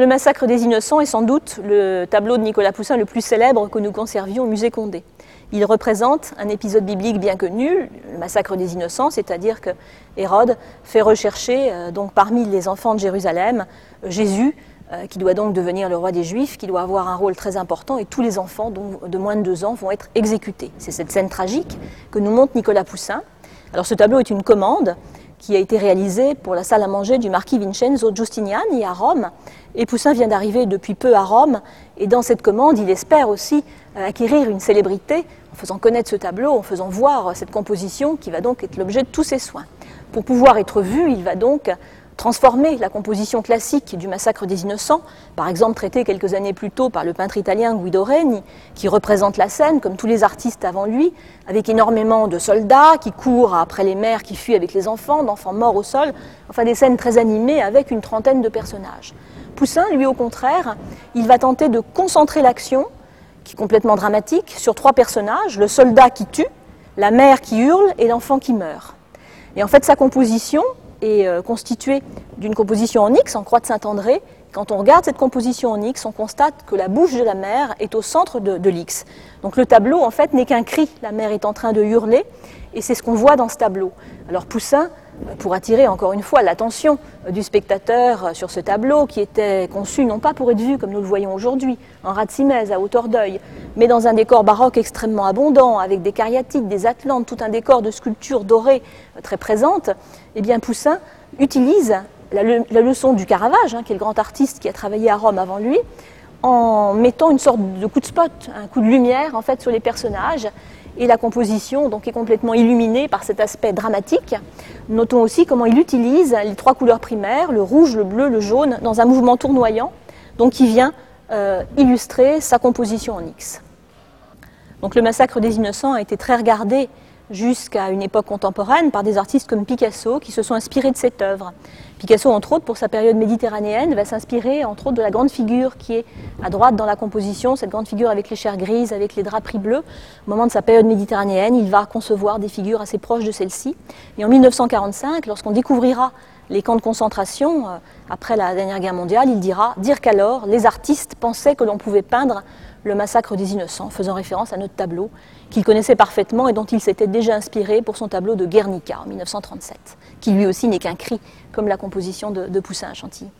Le massacre des innocents est sans doute le tableau de Nicolas Poussin le plus célèbre que nous conservions au musée Condé. Il représente un épisode biblique bien connu, le massacre des innocents, c'est-à-dire que Hérode fait rechercher euh, donc parmi les enfants de Jérusalem Jésus, euh, qui doit donc devenir le roi des Juifs, qui doit avoir un rôle très important, et tous les enfants de moins de deux ans vont être exécutés. C'est cette scène tragique que nous montre Nicolas Poussin. Alors ce tableau est une commande qui a été réalisée pour la salle à manger du marquis Vincenzo Giustiniani à Rome. Et Poussin vient d'arriver depuis peu à Rome, et dans cette commande, il espère aussi euh, acquérir une célébrité en faisant connaître ce tableau, en faisant voir cette composition qui va donc être l'objet de tous ses soins. Pour pouvoir être vu, il va donc transformer la composition classique du massacre des innocents, par exemple traitée quelques années plus tôt par le peintre italien Guido Reni, qui représente la scène comme tous les artistes avant lui, avec énormément de soldats qui courent après les mères qui fuient avec les enfants, d'enfants morts au sol, enfin des scènes très animées avec une trentaine de personnages. Poussin, lui au contraire, il va tenter de concentrer l'action qui est complètement dramatique, sur trois personnages, le soldat qui tue, la mère qui hurle et l'enfant qui meurt. Et en fait, sa composition est euh, constituée d'une composition en X, en croix de Saint-André. Quand on regarde cette composition en X, on constate que la bouche de la mère est au centre de, l'X. Donc le tableau, en fait, n'est qu'un cri. La mère est en train de hurler, et c'est ce qu'on voit dans ce tableau. Alors Poussin pour attirer encore une fois l'attention du spectateur sur ce tableau qui était conçu non pas pour être vu comme nous le voyons aujourd'hui, en Ratsimez à hauteur d'œil, mais dans un décor baroque extrêmement abondant, avec des cariatides, des atlantes, tout un décor de sculptures dorées très présentes, eh bien Poussin utilise la, leçon du Caravage, hein, qui est le grand artiste qui a travaillé à Rome avant lui, en mettant une sorte de coup de spot, un coup de lumière en fait sur les personnages et la composition donc, est complètement illuminée par cet aspect dramatique. Notons aussi comment il utilise les trois couleurs primaires, le rouge, le bleu, le jaune, dans un mouvement tournoyant, donc qui vient euh, illustrer sa composition en X. Donc le massacre des innocents a été très regardé jusqu'à une époque contemporaine par des artistes comme Picasso qui se sont inspirés de cette œuvre. Picasso, entre autres, pour sa période méditerranéenne, va s'inspirer, entre autres, de la grande figure qui est à droite dans la composition, cette grande figure avec les chairs grises, avec les draperies bleus. Au moment de sa période méditerranéenne, il va concevoir des figures assez proches de celle-ci. Et en 1945, lorsqu'on découvrira les camps de concentration euh, après la dernière guerre mondiale, il dira dire qu'alors les artistes pensaient que l'on pouvait peindre le massacre des innocents, faisant référence à notre tableau qu'il connaissait parfaitement et dont il s'était déjà inspiré pour son tableau de Guernica en 1937, qui lui aussi n'est qu'un cri, comme la composition de, de Poussin à Chantilly.